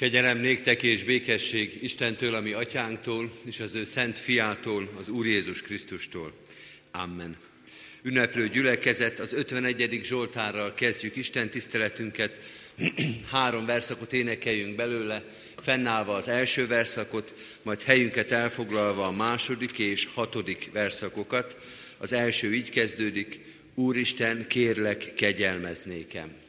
Kegyelem néktek és békesség Istentől, ami atyánktól, és az ő szent fiától, az Úr Jézus Krisztustól. Amen. Ünneplő gyülekezet, az 51. Zsoltárral kezdjük Isten tiszteletünket. Három verszakot énekeljünk belőle, fennállva az első verszakot, majd helyünket elfoglalva a második és hatodik verszakokat. Az első így kezdődik, Úristen, kérlek, kegyelmeznékem.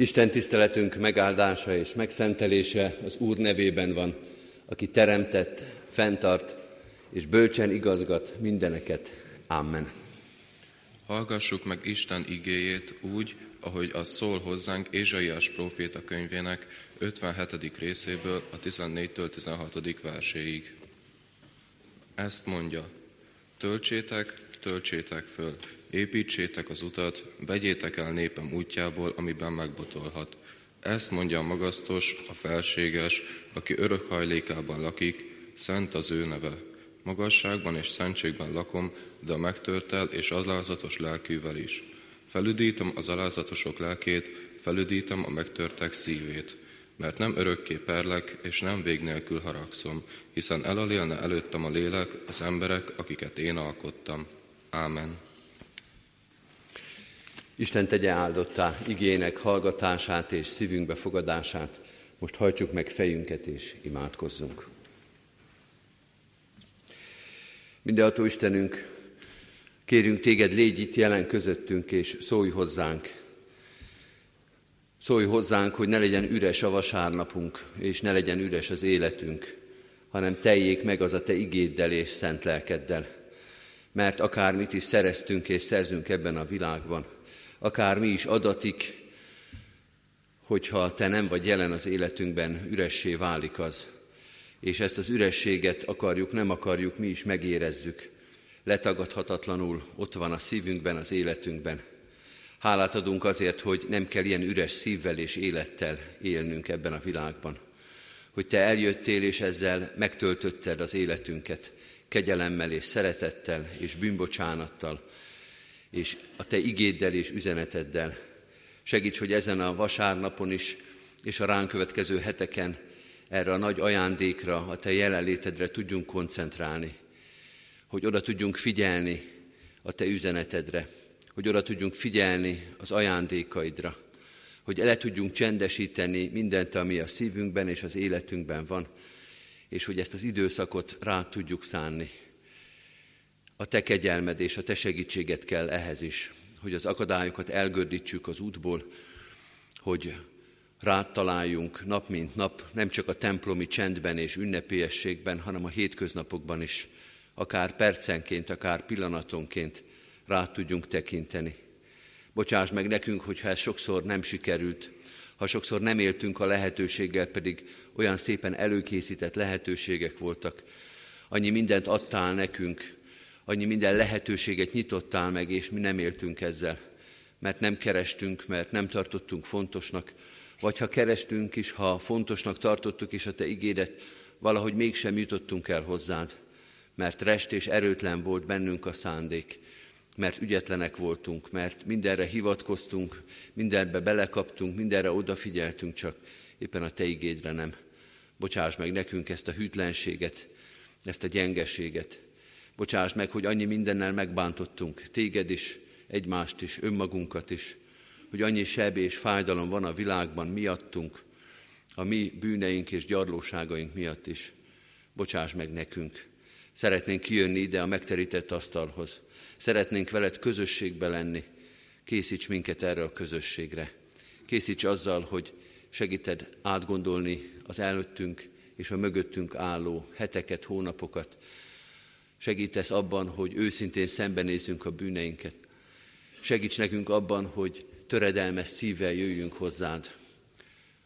Isten tiszteletünk megáldása és megszentelése az Úr nevében van, aki teremtett, fenntart és bölcsen igazgat mindeneket. Amen. Hallgassuk meg Isten igéjét úgy, ahogy az szól hozzánk Ézsaiás próféta könyvének 57. részéből a 14-től 16. verséig. Ezt mondja, töltsétek, töltsétek föl, építsétek az utat, vegyétek el népem útjából, amiben megbotolhat. Ezt mondja a magasztos, a felséges, aki örök hajlékában lakik, szent az ő neve. Magasságban és szentségben lakom, de a megtörtel és alázatos lelkűvel is. Felüdítem az alázatosok lelkét, felüdítem a megtörtek szívét. Mert nem örökké perlek, és nem vég nélkül haragszom, hiszen elalélne előttem a lélek, az emberek, akiket én alkottam. Ámen. Isten tegye áldottá igének hallgatását és szívünkbe fogadását. Most hajtsuk meg fejünket és imádkozzunk. Mindenható Istenünk, kérünk téged, légy itt jelen közöttünk, és szólj hozzánk. Szólj hozzánk, hogy ne legyen üres a vasárnapunk, és ne legyen üres az életünk, hanem teljék meg az a te igéddel és szent lelkeddel. Mert akármit is szereztünk és szerzünk ebben a világban, akár mi is adatik, hogyha te nem vagy jelen az életünkben, üressé válik az. És ezt az ürességet akarjuk, nem akarjuk, mi is megérezzük. Letagadhatatlanul ott van a szívünkben, az életünkben. Hálát adunk azért, hogy nem kell ilyen üres szívvel és élettel élnünk ebben a világban. Hogy te eljöttél, és ezzel megtöltötted az életünket kegyelemmel és szeretettel és bűnbocsánattal, és a Te igéddel és üzeneteddel. Segíts, hogy ezen a vasárnapon is, és a ránk következő heteken erre a nagy ajándékra, a Te jelenlétedre tudjunk koncentrálni, hogy oda tudjunk figyelni a Te üzenetedre, hogy oda tudjunk figyelni az ajándékaidra, hogy ele tudjunk csendesíteni mindent, ami a szívünkben és az életünkben van, és hogy ezt az időszakot rá tudjuk szánni. A te kegyelmed és a te segítséget kell ehhez is, hogy az akadályokat elgördítsük az útból, hogy rád találjunk nap mint nap, nem csak a templomi csendben és ünnepélyességben, hanem a hétköznapokban is, akár percenként, akár pillanatonként rá tudjunk tekinteni. Bocsáss meg nekünk, hogyha ez sokszor nem sikerült, ha sokszor nem éltünk a lehetőséggel, pedig olyan szépen előkészített lehetőségek voltak. Annyi mindent adtál nekünk, annyi minden lehetőséget nyitottál meg, és mi nem éltünk ezzel, mert nem kerestünk, mert nem tartottunk fontosnak, vagy ha kerestünk is, ha fontosnak tartottuk is a Te igédet, valahogy mégsem jutottunk el hozzád, mert rest és erőtlen volt bennünk a szándék, mert ügyetlenek voltunk, mert mindenre hivatkoztunk, mindenbe belekaptunk, mindenre odafigyeltünk, csak éppen a Te igédre nem. Bocsáss meg nekünk ezt a hűtlenséget, ezt a gyengeséget, Bocsáss meg, hogy annyi mindennel megbántottunk, téged is, egymást is, önmagunkat is, hogy annyi seb és fájdalom van a világban miattunk, a mi bűneink és gyarlóságaink miatt is. Bocsáss meg nekünk. Szeretnénk kijönni ide a megterített asztalhoz. Szeretnénk veled közösségbe lenni. Készíts minket erre a közösségre. Készíts azzal, hogy segíted átgondolni az előttünk és a mögöttünk álló heteket, hónapokat, Segítesz abban, hogy őszintén szembenézzünk a bűneinket. Segíts nekünk abban, hogy töredelmes szívvel jöjjünk hozzád.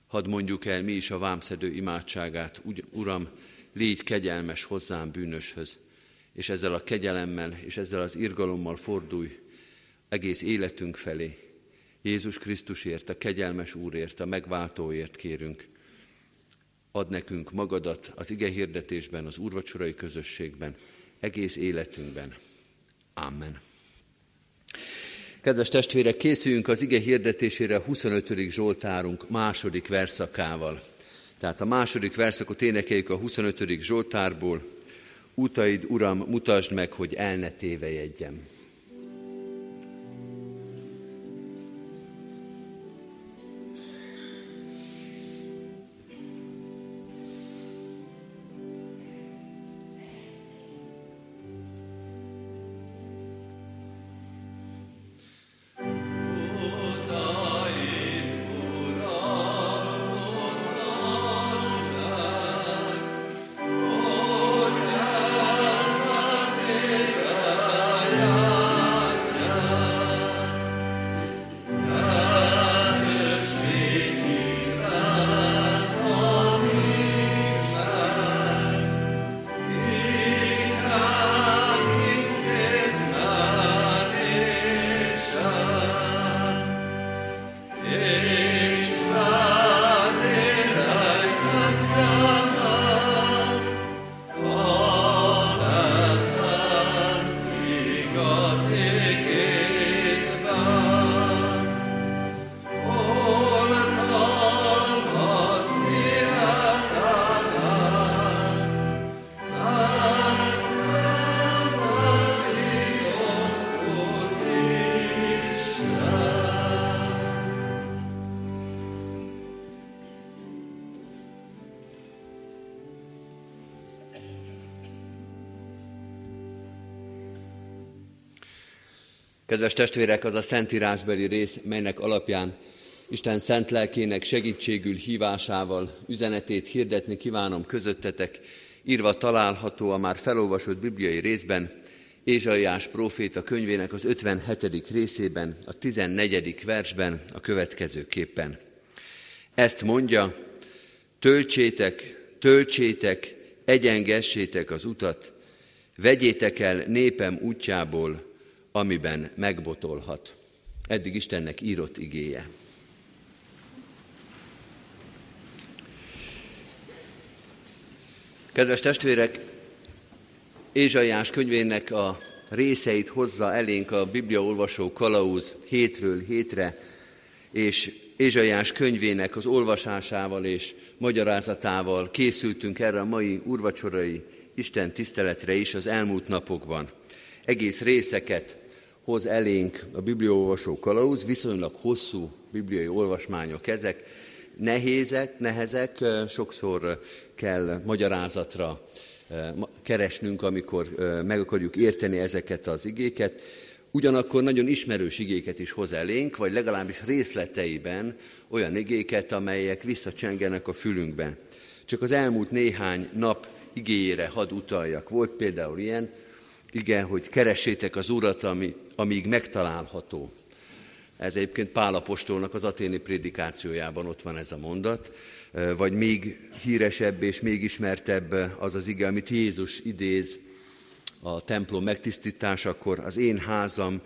Hadd mondjuk el mi is a vámszedő imádságát. Uram, légy kegyelmes hozzám bűnöshöz, és ezzel a kegyelemmel és ezzel az irgalommal fordulj egész életünk felé. Jézus Krisztusért, a kegyelmes Úrért, a megváltóért kérünk. Ad nekünk magadat az ige hirdetésben, az úrvacsorai közösségben, egész életünkben. Amen. Kedves testvérek, készüljünk az ige hirdetésére a 25. Zsoltárunk második verszakával. Tehát a második verszakot énekeljük a 25. Zsoltárból. Utaid, Uram, mutasd meg, hogy el ne tévejedjem. Kedves testvérek, az a szentírásbeli rész, melynek alapján Isten szent lelkének segítségül hívásával üzenetét hirdetni kívánom közöttetek, írva található a már felolvasott bibliai részben, Ézsaiás próféta könyvének az 57. részében, a 14. versben a következőképpen. Ezt mondja, töltsétek, töltsétek, egyengessétek az utat, vegyétek el népem útjából, amiben megbotolhat. Eddig Istennek írott igéje. Kedves testvérek, Ézsaiás könyvének a részeit hozza elénk a Bibliaolvasó kalauz hétről hétre, és Ézsaiás könyvének az olvasásával és magyarázatával készültünk erre a mai urvacsorai Isten tiszteletre is az elmúlt napokban. Egész részeket hoz elénk a bibliaolvasó kalauz, viszonylag hosszú bibliai olvasmányok ezek, nehézek, nehezek, sokszor kell magyarázatra keresnünk, amikor meg akarjuk érteni ezeket az igéket. Ugyanakkor nagyon ismerős igéket is hoz elénk, vagy legalábbis részleteiben olyan igéket, amelyek visszacsengenek a fülünkben. Csak az elmúlt néhány nap igéjére hadd utaljak. Volt például ilyen, igen, hogy keressétek az Urat, ami, amíg megtalálható. Ez egyébként Pálapostolnak az aténi prédikációjában ott van ez a mondat, vagy még híresebb és még ismertebb az az ige, amit Jézus idéz a templom megtisztításakor, az én házam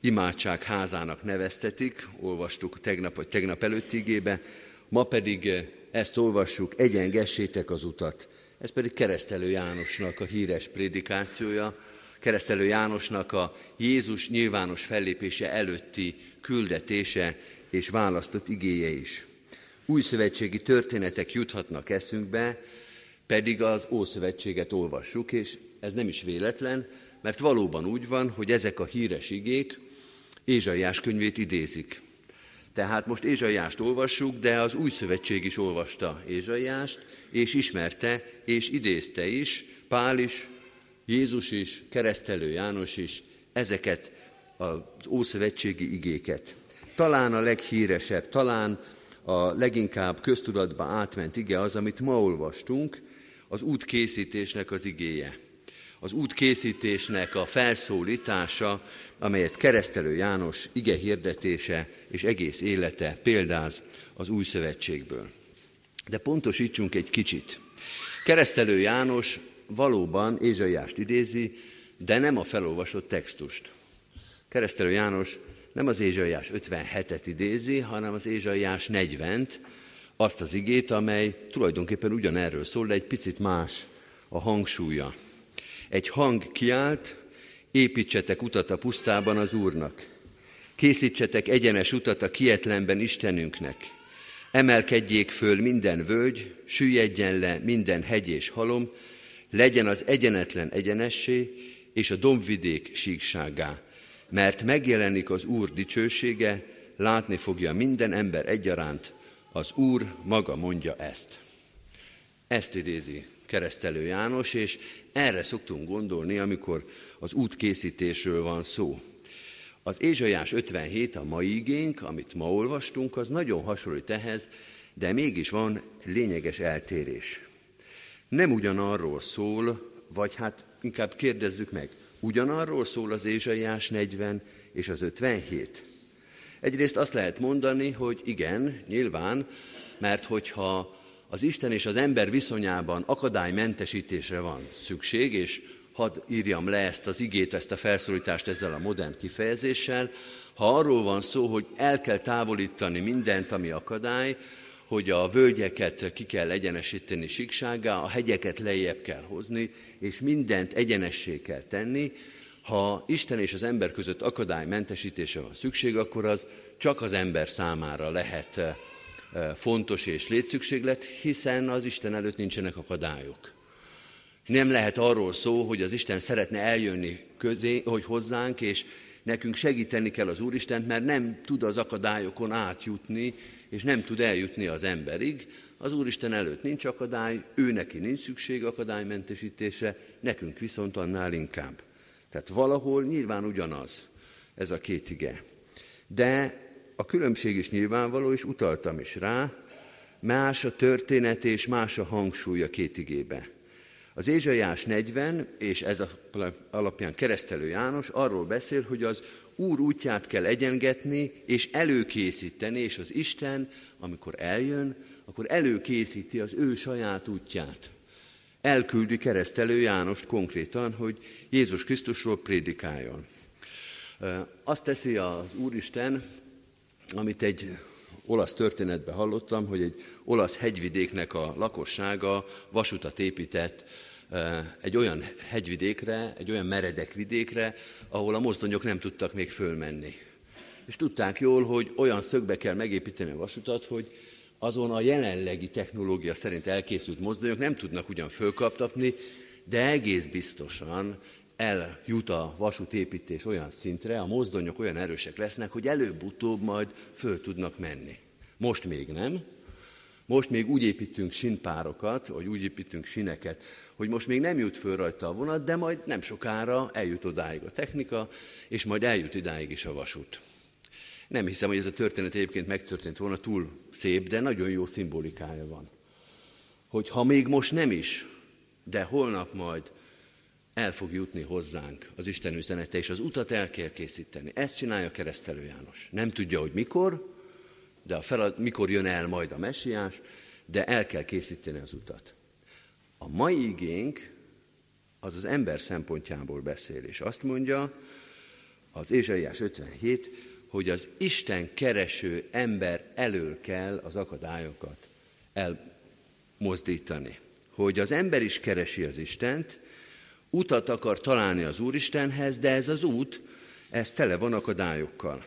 imádság házának neveztetik, olvastuk tegnap vagy tegnap előtti igébe, ma pedig ezt olvassuk, egyengessétek az utat. Ez pedig keresztelő Jánosnak a híres prédikációja, keresztelő Jánosnak a Jézus nyilvános fellépése előtti küldetése és választott igéje is. Új szövetségi történetek juthatnak eszünkbe, pedig az Ószövetséget olvassuk, és ez nem is véletlen, mert valóban úgy van, hogy ezek a híres igék Ézsaiás könyvét idézik. Tehát most Ézsaiást olvassuk, de az új szövetség is olvasta Ézsaiást, és ismerte, és idézte is, Pál is, Jézus is, keresztelő János is ezeket az ószövetségi igéket. Talán a leghíresebb, talán a leginkább köztudatba átment ige az, amit ma olvastunk, az útkészítésnek az igéje. Az útkészítésnek a felszólítása, amelyet keresztelő János ige hirdetése és egész élete példáz az új szövetségből. De pontosítsunk egy kicsit. Keresztelő János valóban Ézsaiást idézi, de nem a felolvasott textust. Keresztelő János nem az Ézsaiás 57-et idézi, hanem az Ézsaiás 40-t, azt az igét, amely tulajdonképpen ugyanerről szól, de egy picit más a hangsúlya. Egy hang kiált, építsetek utat a pusztában az Úrnak. Készítsetek egyenes utat a kietlenben Istenünknek. Emelkedjék föl minden völgy, süllyedjen le minden hegy és halom, legyen az egyenetlen egyenessé, és a dombvidék síkságá. Mert megjelenik az Úr dicsősége, látni fogja minden ember egyaránt, az Úr maga mondja ezt. Ezt idézi keresztelő János, és erre szoktunk gondolni, amikor az útkészítésről van szó. Az Ézsaiás 57, a mai igénk, amit ma olvastunk, az nagyon hasonlít ehhez, de mégis van lényeges eltérés nem ugyanarról szól, vagy hát inkább kérdezzük meg, ugyanarról szól az Ézsaiás 40 és az 57? Egyrészt azt lehet mondani, hogy igen, nyilván, mert hogyha az Isten és az ember viszonyában akadálymentesítésre van szükség, és hadd írjam le ezt az igét, ezt a felszólítást ezzel a modern kifejezéssel, ha arról van szó, hogy el kell távolítani mindent, ami akadály, hogy a völgyeket ki kell egyenesíteni síkságá, a hegyeket lejjebb kell hozni, és mindent egyenessé kell tenni. Ha Isten és az ember között akadálymentesítése van szükség, akkor az csak az ember számára lehet eh, fontos és létszükséglet, hiszen az Isten előtt nincsenek akadályok. Nem lehet arról szó, hogy az Isten szeretne eljönni közé, hogy hozzánk, és nekünk segíteni kell az Úristent, mert nem tud az akadályokon átjutni, és nem tud eljutni az emberig, az Úristen előtt nincs akadály, ő neki nincs szükség akadálymentesítése, nekünk viszont annál inkább. Tehát valahol nyilván ugyanaz. ez a két ige. De a különbség is nyilvánvaló, és utaltam is rá, más a történet és más a hangsúly a két igébe. Az Ézsaiás 40, és ez alapján keresztelő János arról beszél, hogy az Úr útját kell egyengetni és előkészíteni, és az Isten, amikor eljön, akkor előkészíti az ő saját útját. Elküldi keresztelő Jánost konkrétan, hogy Jézus Krisztusról prédikáljon. Azt teszi az Úristen, amit egy olasz történetben hallottam, hogy egy olasz hegyvidéknek a lakossága vasutat épített egy olyan hegyvidékre, egy olyan meredek vidékre, ahol a mozdonyok nem tudtak még fölmenni. És tudták jól, hogy olyan szögbe kell megépíteni a vasutat, hogy azon a jelenlegi technológia szerint elkészült mozdonyok nem tudnak ugyan fölkaptatni, de egész biztosan eljut a vasútépítés olyan szintre, a mozdonyok olyan erősek lesznek, hogy előbb-utóbb majd föl tudnak menni. Most még nem. Most még úgy építünk sinpárokat, vagy úgy építünk sineket, hogy most még nem jut föl rajta a vonat, de majd nem sokára eljut odáig a technika, és majd eljut idáig is a vasút. Nem hiszem, hogy ez a történet egyébként megtörtént volna, túl szép, de nagyon jó szimbolikája van. Hogy ha még most nem is, de holnap majd el fog jutni hozzánk az Isten üzenete, és az utat el kell készíteni. Ezt csinálja keresztelő János. Nem tudja, hogy mikor, de a felad, mikor jön el majd a messiás, de el kell készíteni az utat. A mai igénk az az ember szempontjából beszél, és azt mondja az Ézsaiás 57, hogy az Isten kereső ember elől kell az akadályokat elmozdítani. Hogy az ember is keresi az Istent, utat akar találni az Úristenhez, de ez az út, ez tele van akadályokkal.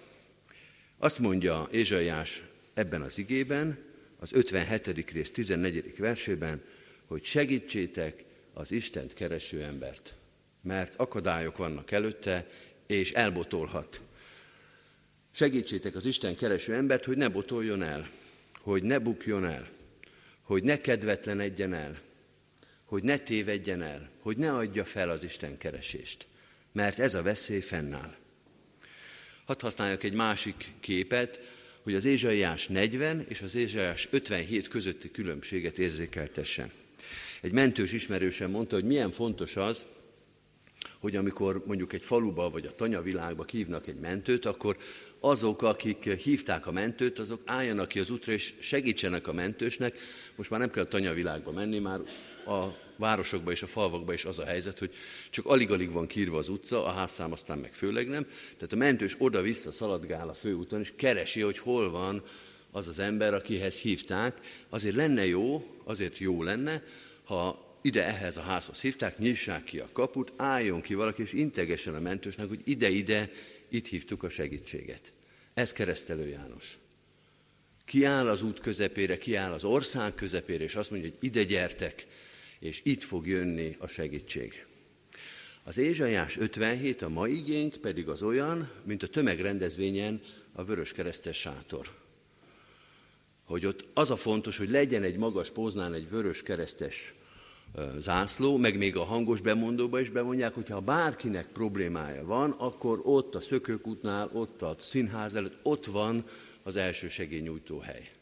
Azt mondja Ézsaiás ebben az igében, az 57. rész 14. versében, hogy segítsétek az Istent kereső embert, mert akadályok vannak előtte, és elbotolhat. Segítsétek az Isten kereső embert, hogy ne botoljon el, hogy ne bukjon el, hogy ne kedvetlenedjen el, hogy ne tévedjen el, hogy ne adja fel az Isten keresést, mert ez a veszély fennáll. Hadd használjak egy másik képet, hogy az Ézsaiás 40 és az Ézsaiás 57 közötti különbséget érzékeltessen. Egy mentős ismerősen mondta, hogy milyen fontos az, hogy amikor mondjuk egy faluba vagy a tanyavilágba hívnak egy mentőt, akkor azok, akik hívták a mentőt, azok álljanak ki az útra és segítsenek a mentősnek. Most már nem kell a tanyavilágba menni, már a városokban és a falvakban is az a helyzet, hogy csak alig-alig van kírva az utca, a házszám aztán meg főleg nem. Tehát a mentős oda-vissza szaladgál a főúton, és keresi, hogy hol van az az ember, akihez hívták. Azért lenne jó, azért jó lenne, ha ide ehhez a házhoz hívták, nyissák ki a kaput, álljon ki valaki, és integessen a mentősnek, hogy ide-ide, itt hívtuk a segítséget. Ez keresztelő János. Kiáll az út közepére, kiáll az ország közepére, és azt mondja, hogy ide gyertek, és itt fog jönni a segítség. Az Ézsajás 57, a mai igénk pedig az olyan, mint a tömegrendezvényen a vörös keresztes sátor. Hogy ott az a fontos, hogy legyen egy magas póznán egy vörös keresztes zászló, meg még a hangos bemondóba is bemondják, hogy ha bárkinek problémája van, akkor ott a szökőkútnál, ott a színház előtt, ott van az első segélynyújtó hely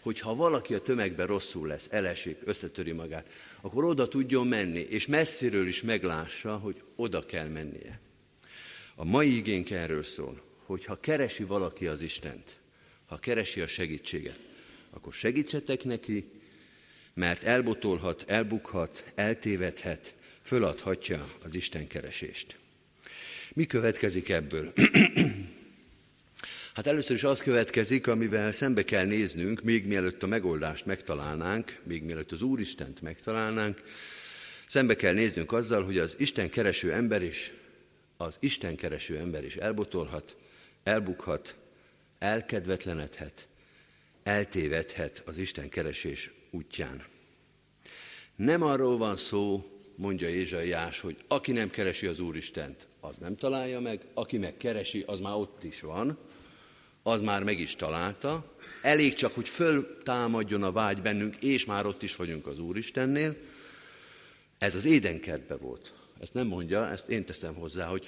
hogy ha valaki a tömegben rosszul lesz, elesik, összetöri magát, akkor oda tudjon menni, és messziről is meglássa, hogy oda kell mennie. A mai igénk erről szól, hogy ha keresi valaki az Istent, ha keresi a segítséget, akkor segítsetek neki, mert elbotolhat, elbukhat, eltévedhet, föladhatja az Isten keresést. Mi következik ebből? Hát először is az következik, amivel szembe kell néznünk, még mielőtt a megoldást megtalálnánk, még mielőtt az Úristent megtalálnánk, szembe kell néznünk azzal, hogy az Isten kereső ember is, az Isten kereső ember is elbotolhat, elbukhat, elkedvetlenedhet, eltévedhet az Isten keresés útján. Nem arról van szó, mondja Ézsaiás, hogy aki nem keresi az Úristent, az nem találja meg, aki meg keresi, az már ott is van, az már meg is találta, elég csak, hogy föltámadjon a vágy bennünk, és már ott is vagyunk az Úristennél. Ez az édenkertbe volt. Ezt nem mondja, ezt én teszem hozzá, hogy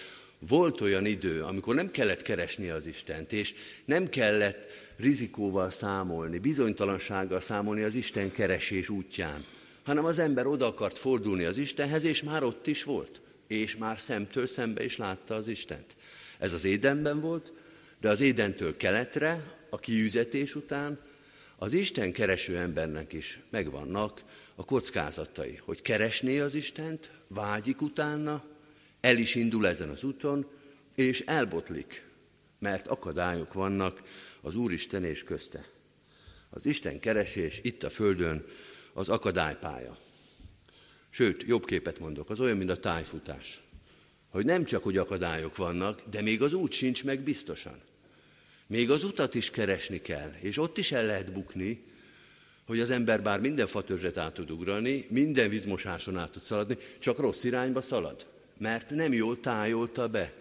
Volt olyan idő, amikor nem kellett keresni az Istent, és nem kellett rizikóval számolni, bizonytalansággal számolni az Isten keresés útján, hanem az ember oda akart fordulni az Istenhez, és már ott is volt, és már szemtől szembe is látta az Istent. Ez az édenben volt, de az édentől keletre, a kiüzetés után, az Isten kereső embernek is megvannak a kockázatai, hogy keresné az Istent, vágyik utána, el is indul ezen az úton, és elbotlik, mert akadályok vannak az Úristen és közte. Az Isten keresés itt a Földön az akadálypálya. Sőt, jobb képet mondok, az olyan, mint a tájfutás. Hogy nem csak, hogy akadályok vannak, de még az út sincs meg biztosan. Még az utat is keresni kell, és ott is el lehet bukni, hogy az ember bár minden fatörzset át tud ugrani, minden vízmosáson át tud szaladni, csak rossz irányba szalad, mert nem jól tájolta be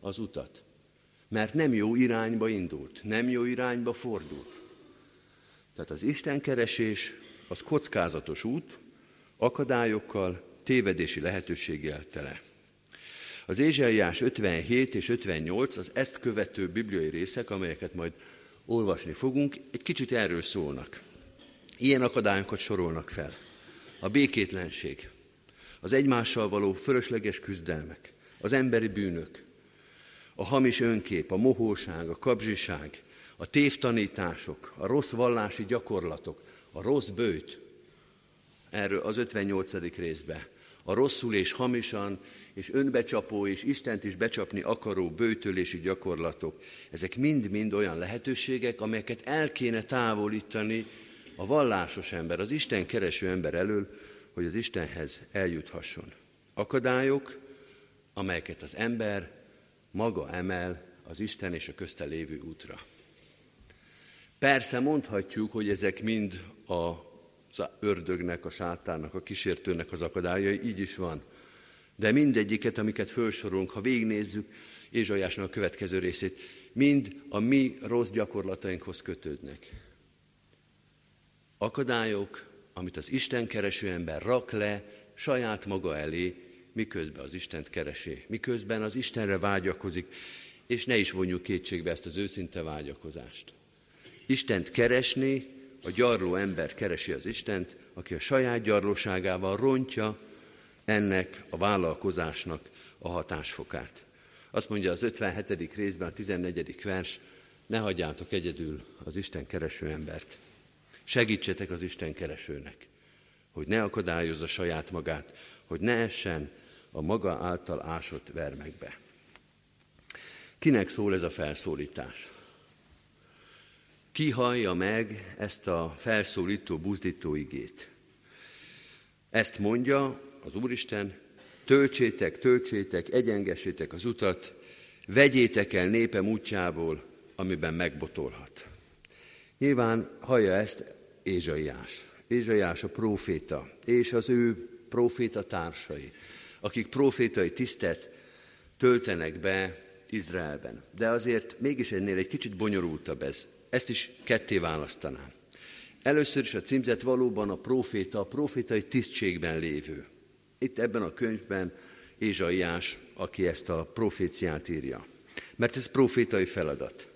az utat. Mert nem jó irányba indult, nem jó irányba fordult. Tehát az Isten keresés az kockázatos út, akadályokkal, tévedési lehetőséggel tele. Az Ézsaiás 57 és 58 az ezt követő bibliai részek, amelyeket majd olvasni fogunk, egy kicsit erről szólnak. Ilyen akadályokat sorolnak fel. A békétlenség, az egymással való fölösleges küzdelmek, az emberi bűnök, a hamis önkép, a mohóság, a kabzsiság, a tévtanítások, a rossz vallási gyakorlatok, a rossz bőt, erről az 58. részbe, a rosszul és hamisan és önbecsapó és Istent is becsapni akaró bőtölési gyakorlatok, ezek mind-mind olyan lehetőségek, amelyeket el kéne távolítani a vallásos ember, az Isten kereső ember elől, hogy az Istenhez eljuthasson. Akadályok, amelyeket az ember maga emel az Isten és a közte lévő útra. Persze mondhatjuk, hogy ezek mind az ördögnek, a sátánnak, a kísértőnek az akadályai, így is van. De mindegyiket, amiket felsorolunk, ha végignézzük Ézsajásnak a következő részét, mind a mi rossz gyakorlatainkhoz kötődnek. Akadályok, amit az Isten kereső ember rak le saját maga elé, miközben az Istent keresi, miközben az Istenre vágyakozik, és ne is vonjuk kétségbe ezt az őszinte vágyakozást. Istent keresni, a gyarló ember keresi az Istent, aki a saját gyarlóságával rontja ennek a vállalkozásnak a hatásfokát. Azt mondja az 57. részben, a 14. vers, ne hagyjátok egyedül az Isten kereső embert. Segítsetek az Isten keresőnek, hogy ne akadályozza saját magát, hogy ne essen a maga által ásott vermekbe. Kinek szól ez a felszólítás? Ki hallja meg ezt a felszólító, buzdító igét? Ezt mondja az Úristen, töltsétek, töltsétek, egyengessétek az utat, vegyétek el népem útjából, amiben megbotolhat. Nyilván hallja ezt Ézsaiás. Ézsaiás a próféta, és az ő próféta társai, akik profétai tisztet töltenek be Izraelben. De azért mégis ennél egy kicsit bonyolultabb ez. Ezt is ketté választanám. Először is a címzet valóban a proféta, a profétai tisztségben lévő. Itt ebben a könyvben Ézsaiás, aki ezt a proféciát írja. Mert ez profétai feladat.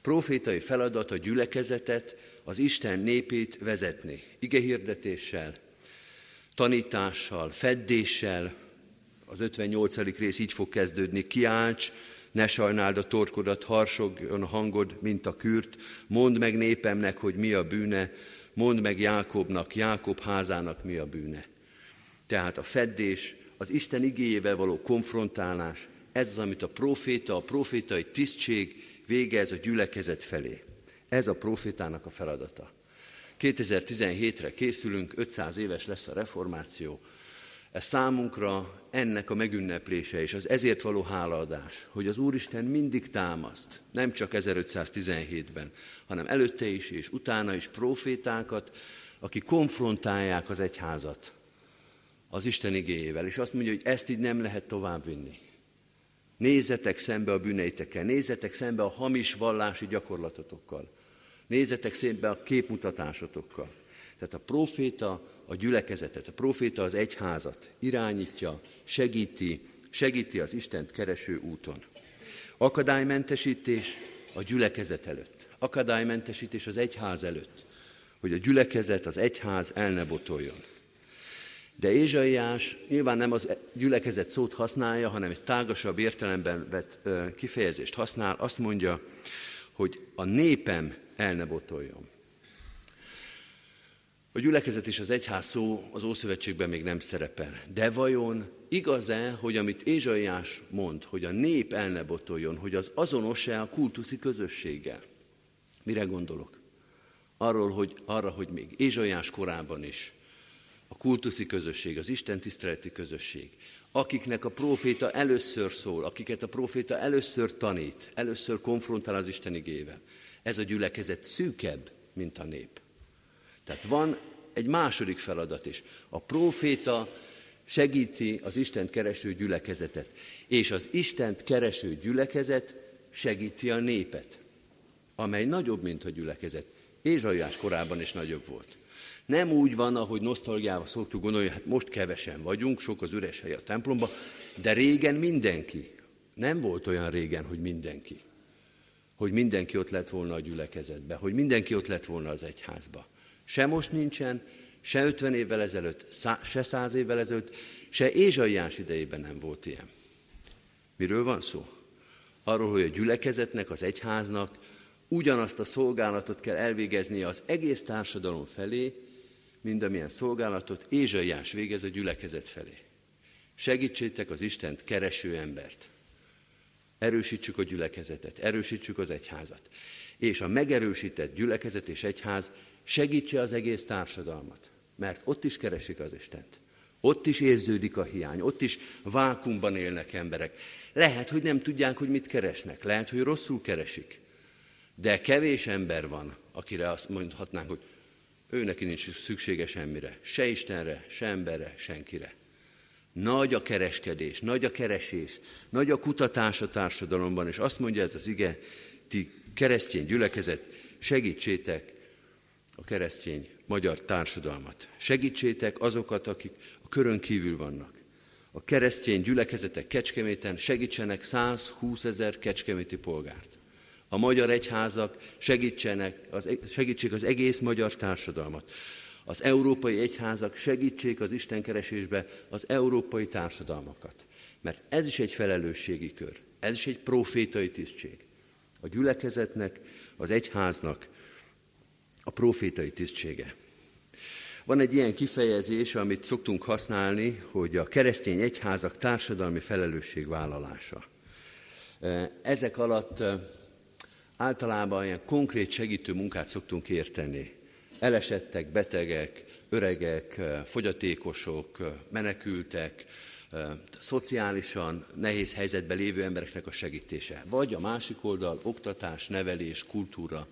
Profétai feladat a gyülekezetet, az Isten népét vezetni. Igehirdetéssel, tanítással, feddéssel, az 58. rész így fog kezdődni, kiálts, ne sajnáld a torkodat, harsogjon a hangod, mint a kürt, mondd meg népemnek, hogy mi a bűne, mondd meg Jákobnak, Jákob házának mi a bűne. Tehát a feddés, az Isten igéjével való konfrontálás, ez az, amit a proféta, a profétai tisztség végez a gyülekezet felé. Ez a profétának a feladata. 2017-re készülünk, 500 éves lesz a reformáció, ez számunkra ennek a megünneplése és az ezért való hálaadás, hogy az Úristen mindig támaszt, nem csak 1517-ben, hanem előtte is és utána is profétákat, akik konfrontálják az egyházat az Isten igéjével, és azt mondja, hogy ezt így nem lehet továbbvinni. Nézzetek szembe a bűneitekkel, nézzetek szembe a hamis vallási gyakorlatotokkal, nézzetek szembe a képmutatásotokkal. Tehát a proféta a gyülekezetet, a proféta az egyházat irányítja, segíti, segíti az Istent kereső úton. Akadálymentesítés a gyülekezet előtt. Akadálymentesítés az egyház előtt, hogy a gyülekezet, az egyház el ne botoljon. De Ézsaiás nyilván nem az gyülekezet szót használja, hanem egy tágasabb értelemben vett kifejezést használ. Azt mondja, hogy a népem el ne botoljon. A gyülekezet és az egyház szó az Ószövetségben még nem szerepel. De vajon igaz-e, hogy amit Ézsaiás mond, hogy a nép el ne botoljon, hogy az azonos-e a kultuszi közösséggel? Mire gondolok? Arról, hogy, arra, hogy még Ézsaiás korában is a kultuszi közösség, az Isten tiszteleti közösség, akiknek a proféta először szól, akiket a proféta először tanít, először konfrontál az Isten igével. Ez a gyülekezet szűkebb, mint a nép. Tehát van egy második feladat is. A proféta segíti az Istent kereső gyülekezetet, és az Istent kereső gyülekezet segíti a népet, amely nagyobb, mint a gyülekezet. Ézsaiás korában is nagyobb volt. Nem úgy van, ahogy nosztalgiával szoktuk gondolni, hogy hát most kevesen vagyunk, sok az üres hely a templomba, de régen mindenki. Nem volt olyan régen, hogy mindenki. Hogy mindenki ott lett volna a gyülekezetbe, hogy mindenki ott lett volna az egyházba. Se most nincsen, se 50 évvel ezelőtt, se 100 évvel ezelőtt, se Ézsaiás idejében nem volt ilyen. Miről van szó? Arról, hogy a gyülekezetnek, az egyháznak ugyanazt a szolgálatot kell elvégezni az egész társadalom felé, mint amilyen szolgálatot Ézsaiás végez a gyülekezet felé. Segítsétek az Istent kereső embert. Erősítsük a gyülekezetet, erősítsük az egyházat. És a megerősített gyülekezet és egyház segítse az egész társadalmat, mert ott is keresik az Istent. Ott is érződik a hiány, ott is vákumban élnek emberek. Lehet, hogy nem tudják, hogy mit keresnek, lehet, hogy rosszul keresik. De kevés ember van, akire azt mondhatnánk, hogy ő neki nincs szüksége semmire, se Istenre, se emberre, senkire. Nagy a kereskedés, nagy a keresés, nagy a kutatás a társadalomban, és azt mondja ez az ige, ti keresztény gyülekezet, segítsétek a keresztény magyar társadalmat. Segítsétek azokat, akik a körön kívül vannak. A keresztény gyülekezetek Kecskeméten segítsenek 120 ezer kecskeméti polgárt. A magyar egyházak segítsenek, az, segítsék az egész magyar társadalmat. Az európai egyházak segítsék az Istenkeresésbe az európai társadalmakat. Mert ez is egy felelősségi kör, ez is egy profétai tisztség. A gyülekezetnek, az egyháznak a profétai tisztsége. Van egy ilyen kifejezés, amit szoktunk használni, hogy a keresztény egyházak társadalmi felelősségvállalása. Ezek alatt általában ilyen konkrét segítő munkát szoktunk érteni. Elesettek, betegek, öregek, fogyatékosok, menekültek, szociálisan nehéz helyzetben lévő embereknek a segítése. Vagy a másik oldal oktatás, nevelés, kultúra,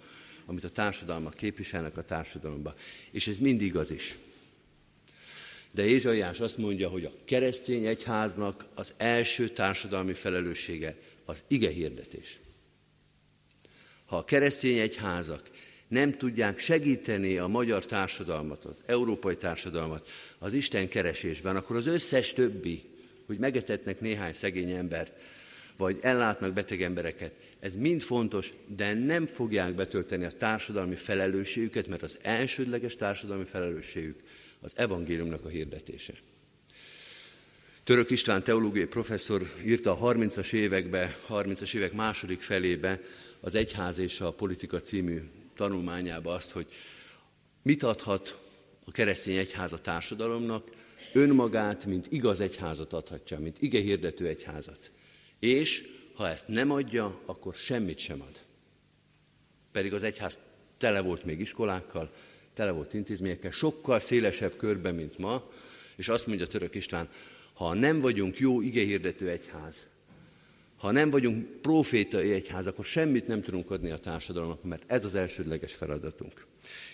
amit a társadalmak képviselnek a társadalomban. És ez mindig igaz is. De Ézsaiás azt mondja, hogy a keresztény egyháznak az első társadalmi felelőssége az ige hirdetés. Ha a keresztény egyházak nem tudják segíteni a magyar társadalmat, az európai társadalmat az Isten keresésben, akkor az összes többi, hogy megetetnek néhány szegény embert, vagy ellátnak beteg embereket, ez mind fontos, de nem fogják betölteni a társadalmi felelősségüket, mert az elsődleges társadalmi felelősségük az evangéliumnak a hirdetése. Török István teológiai professzor írta a 30-as évekbe, 30-as évek második felébe az Egyház és a politika című tanulmányába azt, hogy mit adhat a keresztény egyház a társadalomnak, önmagát, mint igaz egyházat adhatja, mint ige hirdető egyházat. És ha ezt nem adja, akkor semmit sem ad. Pedig az egyház tele volt még iskolákkal, tele volt intézményekkel, sokkal szélesebb körben, mint ma, és azt mondja Török István, ha nem vagyunk jó igehirdető egyház, ha nem vagyunk profétai egyház, akkor semmit nem tudunk adni a társadalomnak, mert ez az elsődleges feladatunk.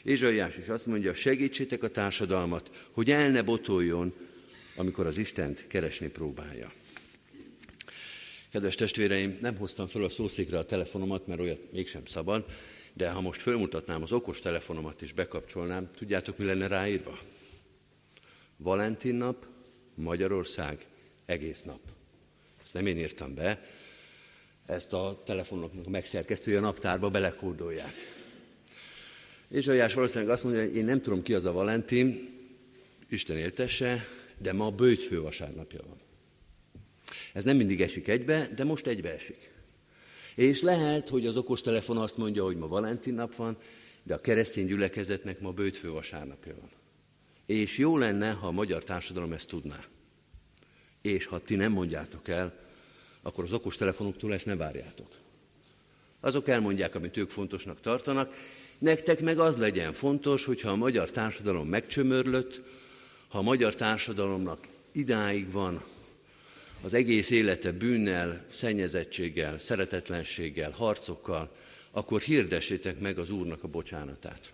Ézsaiás is azt mondja, segítsétek a társadalmat, hogy el ne botoljon, amikor az Istent keresni próbálja. Kedves testvéreim, nem hoztam fel a szószékre a telefonomat, mert olyat mégsem szabad, de ha most fölmutatnám az okos telefonomat és bekapcsolnám, tudjátok, mi lenne ráírva? Valentin nap, Magyarország, egész nap. Ezt nem én írtam be, ezt a telefonoknak a megszerkesztője a naptárba belekódolják. És Ajás valószínűleg azt mondja, hogy én nem tudom ki az a Valentin, Isten éltesse, de ma bőjtfő vasárnapja van. Ez nem mindig esik egybe, de most egybe esik. És lehet, hogy az okostelefon azt mondja, hogy ma Valentin nap van, de a keresztény gyülekezetnek ma bőjtfő vasárnapja van. És jó lenne, ha a magyar társadalom ezt tudná. És ha ti nem mondjátok el, akkor az okostelefonoktól ezt ne várjátok. Azok elmondják, amit ők fontosnak tartanak. Nektek meg az legyen fontos, hogyha a magyar társadalom megcsömörlött, ha a magyar társadalomnak idáig van az egész élete bűnnel, szennyezettséggel, szeretetlenséggel, harcokkal, akkor hirdessétek meg az Úrnak a bocsánatát.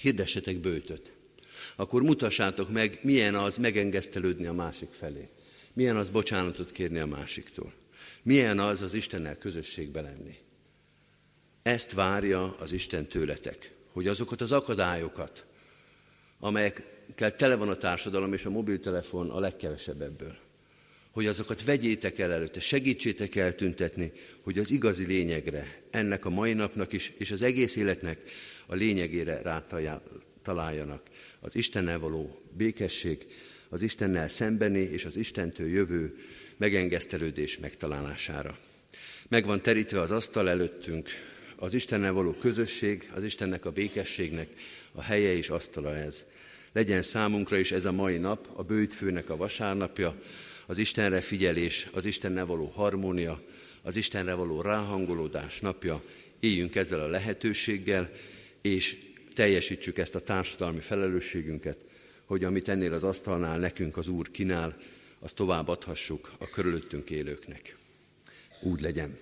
Hirdessetek bőtöt. Akkor mutassátok meg, milyen az megengesztelődni a másik felé. Milyen az bocsánatot kérni a másiktól. Milyen az az Istennel közösségbe lenni. Ezt várja az Isten tőletek, hogy azokat az akadályokat, amelyekkel tele van a társadalom és a mobiltelefon a legkevesebb ebből, hogy azokat vegyétek el előtte, segítsétek eltüntetni, hogy az igazi lényegre, ennek a mai napnak is, és az egész életnek a lényegére rátaláljanak. Az Istennel való békesség, az Istennel szembeni és az Istentől jövő megengesztelődés megtalálására. Meg van terítve az asztal előttünk, az Istennel való közösség, az Istennek a békességnek a helye és asztala ez. Legyen számunkra is ez a mai nap, a bőjtfőnek a vasárnapja, az Istenre figyelés, az Istennel való harmónia, az Istenre való ráhangolódás napja, éljünk ezzel a lehetőséggel, és teljesítsük ezt a társadalmi felelősségünket, hogy amit ennél az asztalnál nekünk az Úr kínál, azt tovább adhassuk a körülöttünk élőknek. Úgy legyen.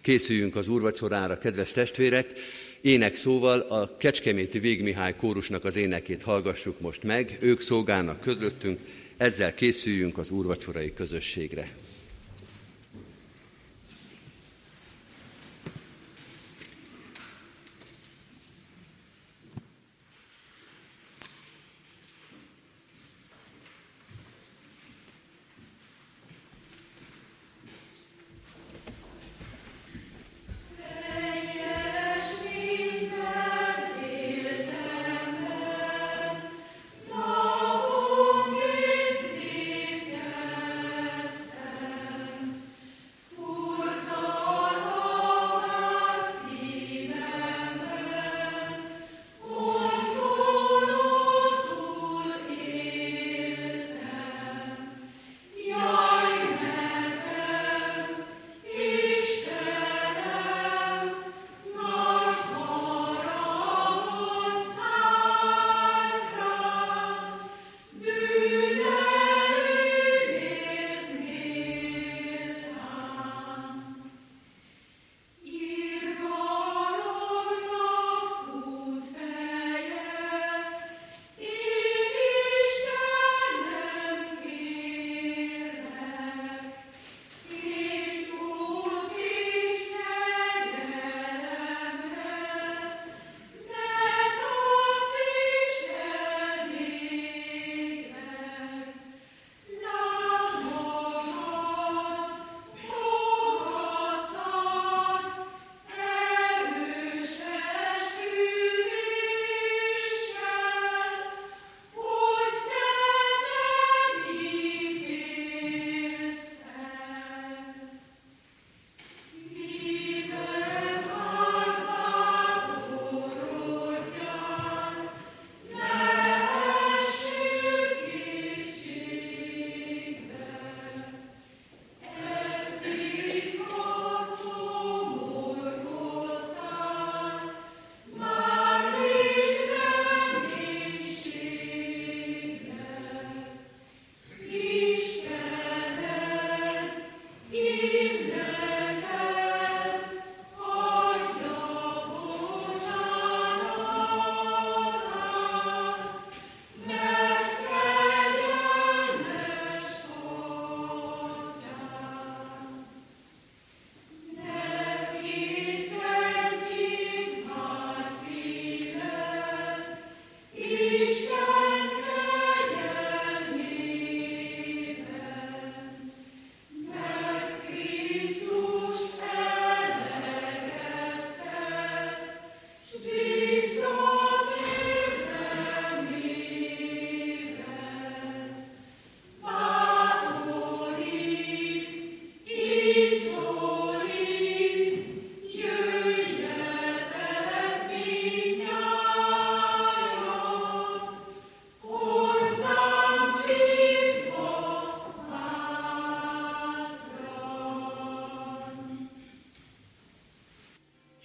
Készüljünk az úrvacsorára, kedves testvérek! Ének szóval a Kecskeméti Végmihály kórusnak az énekét hallgassuk most meg. Ők szolgálnak körülöttünk, ezzel készüljünk az úrvacsorai közösségre.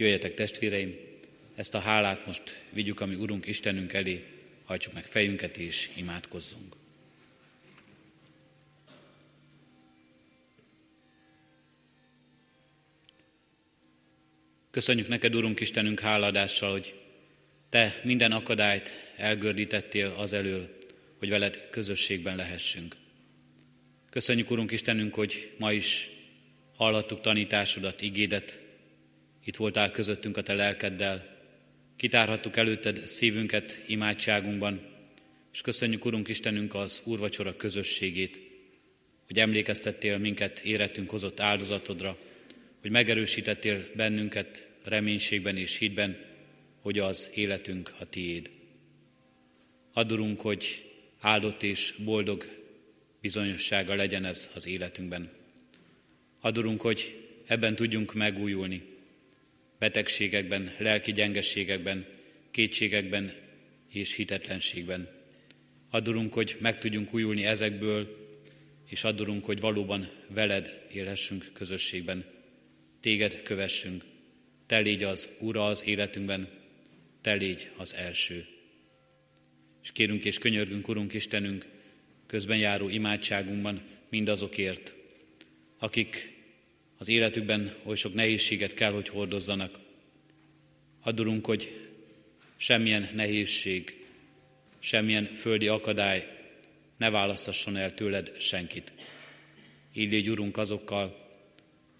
Jöjjetek testvéreim, ezt a hálát most vigyük a mi Urunk Istenünk elé, hajtsuk meg fejünket és imádkozzunk. Köszönjük neked, Urunk Istenünk, háladással, hogy Te minden akadályt elgördítettél az elől, hogy veled közösségben lehessünk. Köszönjük, Urunk Istenünk, hogy ma is hallhattuk tanításodat, igédet, itt voltál közöttünk a Te lelkeddel, kitárhattuk előtted szívünket imádságunkban, és köszönjük, Urunk Istenünk, az úrvacsora közösségét, hogy emlékeztettél minket érettünk hozott áldozatodra, hogy megerősítettél bennünket reménységben és hitben, hogy az életünk a tiéd. Adurunk, hogy áldott és boldog bizonyossága legyen ez az életünkben. Adurunk, hogy ebben tudjunk megújulni, betegségekben, lelki gyengességekben, kétségekben és hitetlenségben. Adurunk, hogy meg tudjunk újulni ezekből, és adurunk, hogy valóban veled élhessünk közösségben. Téged kövessünk. Te légy az Ura az életünkben, Te légy az első. És kérünk és könyörgünk, Urunk Istenünk, közben járó imádságunkban mindazokért, akik az életükben oly sok nehézséget kell, hogy hordozzanak. Adurunk, hogy semmilyen nehézség, semmilyen földi akadály ne választasson el tőled senkit. Így légy, Urunk, azokkal,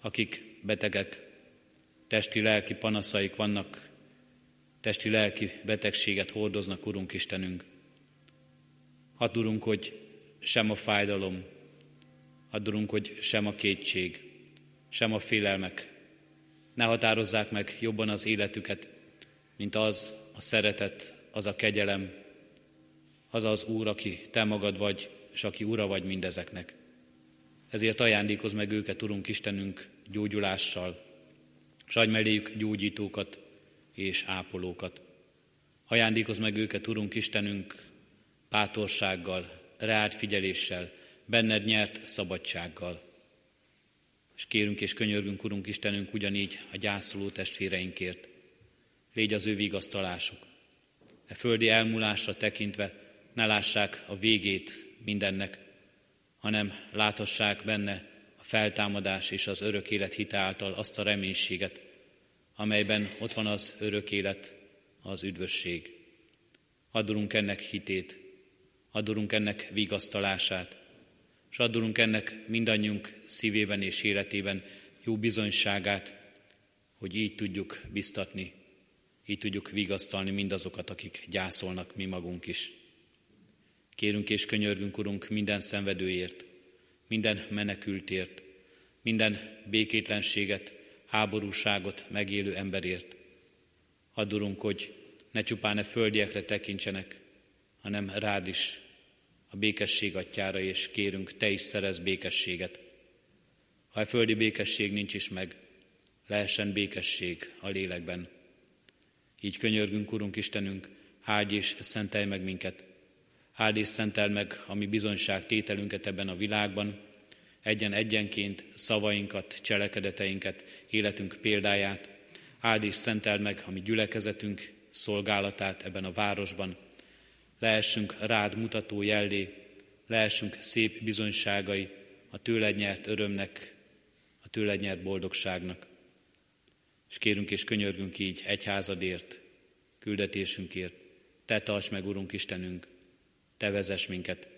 akik betegek, testi-lelki panaszaik vannak, testi-lelki betegséget hordoznak, Urunk Istenünk. Hadd, hogy sem a fájdalom, hadd, hogy sem a kétség, sem a félelmek ne határozzák meg jobban az életüket, mint az a szeretet, az a kegyelem, az az Úr, aki Te magad vagy, és aki Ura vagy mindezeknek. Ezért ajándékoz meg őket, Urunk Istenünk, gyógyulással, s adj melléjük gyógyítókat és ápolókat. Ajándékoz meg őket, Urunk Istenünk, bátorsággal, reált figyeléssel, benned nyert szabadsággal. És kérünk és könyörgünk, Urunk Istenünk, ugyanígy a gyászoló testvéreinkért. Légy az ő vigasztalásuk. E földi elmúlásra tekintve ne lássák a végét mindennek, hanem láthassák benne a feltámadás és az örök élet hite által azt a reménységet, amelyben ott van az örök élet, az üdvösség. Adorunk ennek hitét, adorunk ennek vigasztalását, és adorunk ennek mindannyiunk szívében és életében jó bizonyságát, hogy így tudjuk biztatni, így tudjuk vigasztalni mindazokat, akik gyászolnak mi magunk is. Kérünk és könyörgünk, Urunk, minden szenvedőért, minden menekültért, minden békétlenséget, háborúságot megélő emberért. Hadd, Urunk, hogy ne csupán a földiekre tekintsenek, hanem rád is, a békesség atyára, és kérünk, Te is szerez békességet. Ha a földi békesség nincs is meg, lehessen békesség a lélekben. Így könyörgünk, Urunk Istenünk, hágy és szentelj meg minket, Áld és szentel meg a mi bizonyság tételünket ebben a világban, egyen-egyenként szavainkat, cselekedeteinket, életünk példáját. Áld és szentel meg a mi gyülekezetünk szolgálatát ebben a városban. Lehessünk rád mutató jellé, lehessünk szép bizonyságai a tőled nyert örömnek, a tőled nyert boldogságnak. És kérünk és könyörgünk így egyházadért, küldetésünkért. Te tarts meg, Urunk Istenünk, te vezess minket,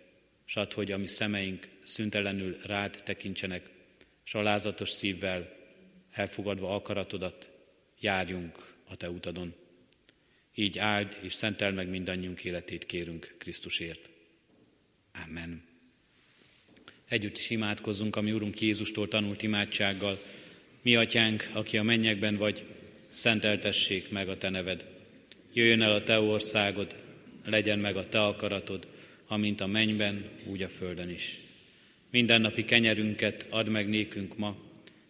s add, hogy a mi szemeink szüntelenül rád tekintsenek, s alázatos szívvel, elfogadva akaratodat, járjunk a Te utadon. Így áld és szentel meg mindannyiunk életét kérünk Krisztusért. Amen. Együtt is imádkozzunk, ami Urunk Jézustól tanult imádsággal. Mi atyánk, aki a mennyekben vagy, szenteltessék meg a Te neved. Jöjjön el a Te országod, legyen meg a Te akaratod, amint a mennyben, úgy a földön is. Mindennapi kenyerünket add meg nékünk ma,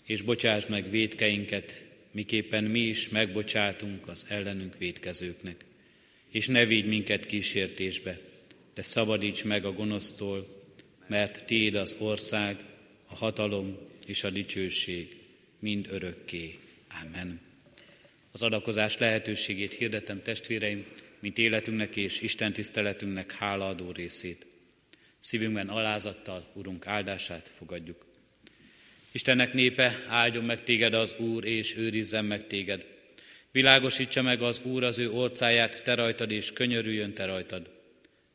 és bocsásd meg védkeinket, miképpen mi is megbocsátunk az ellenünk védkezőknek. És ne vigy minket kísértésbe, de szabadíts meg a gonosztól, mert Tiéd az ország, a hatalom és a dicsőség mind örökké. Amen. Az adakozás lehetőségét hirdetem testvéreim, mint életünknek és Isten tiszteletünknek hálaadó részét. Szívünkben alázattal, Urunk áldását fogadjuk. Istennek népe, áldjon meg téged az Úr, és őrizzen meg téged. Világosítsa meg az Úr az ő orcáját, te rajtad, és könyörüljön te rajtad.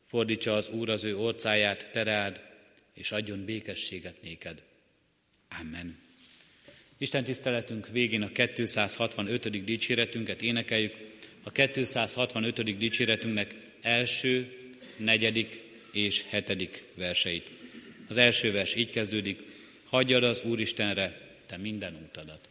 Fordítsa az Úr az ő orcáját, te rád, és adjon békességet néked. Amen. Isten tiszteletünk végén a 265. dicséretünket énekeljük. A 265. dicséretünknek első, negyedik és hetedik verseit. Az első vers így kezdődik. Hagyjad az Úristenre te minden útadat.